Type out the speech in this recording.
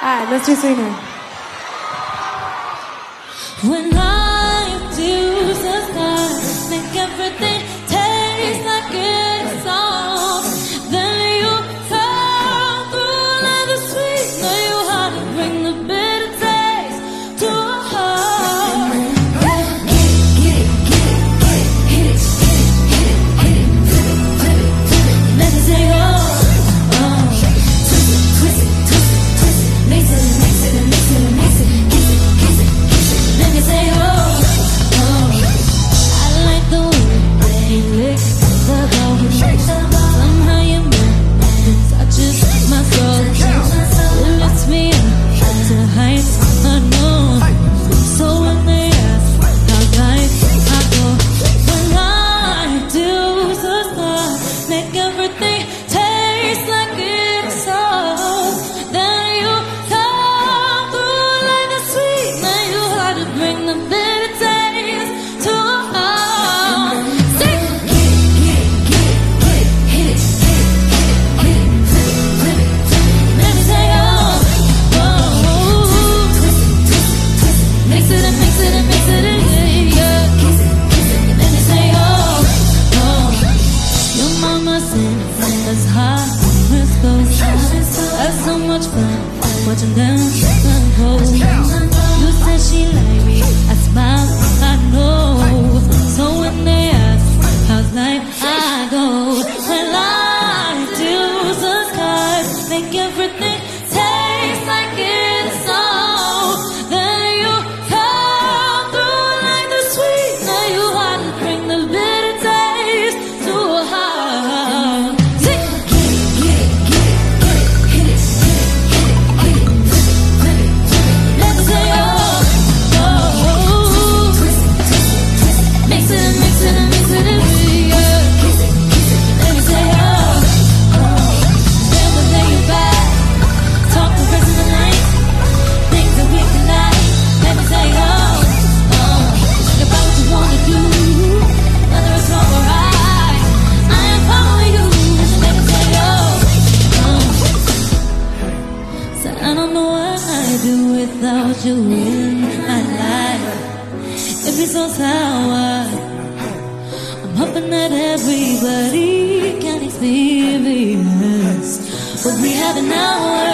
All right, let's do Sweetener. When I fun，我真的很后悔。You said she like me，I I know。I don't know what I'd do without you in my life. If it's so sour, I'm hoping that everybody can experience what we have now.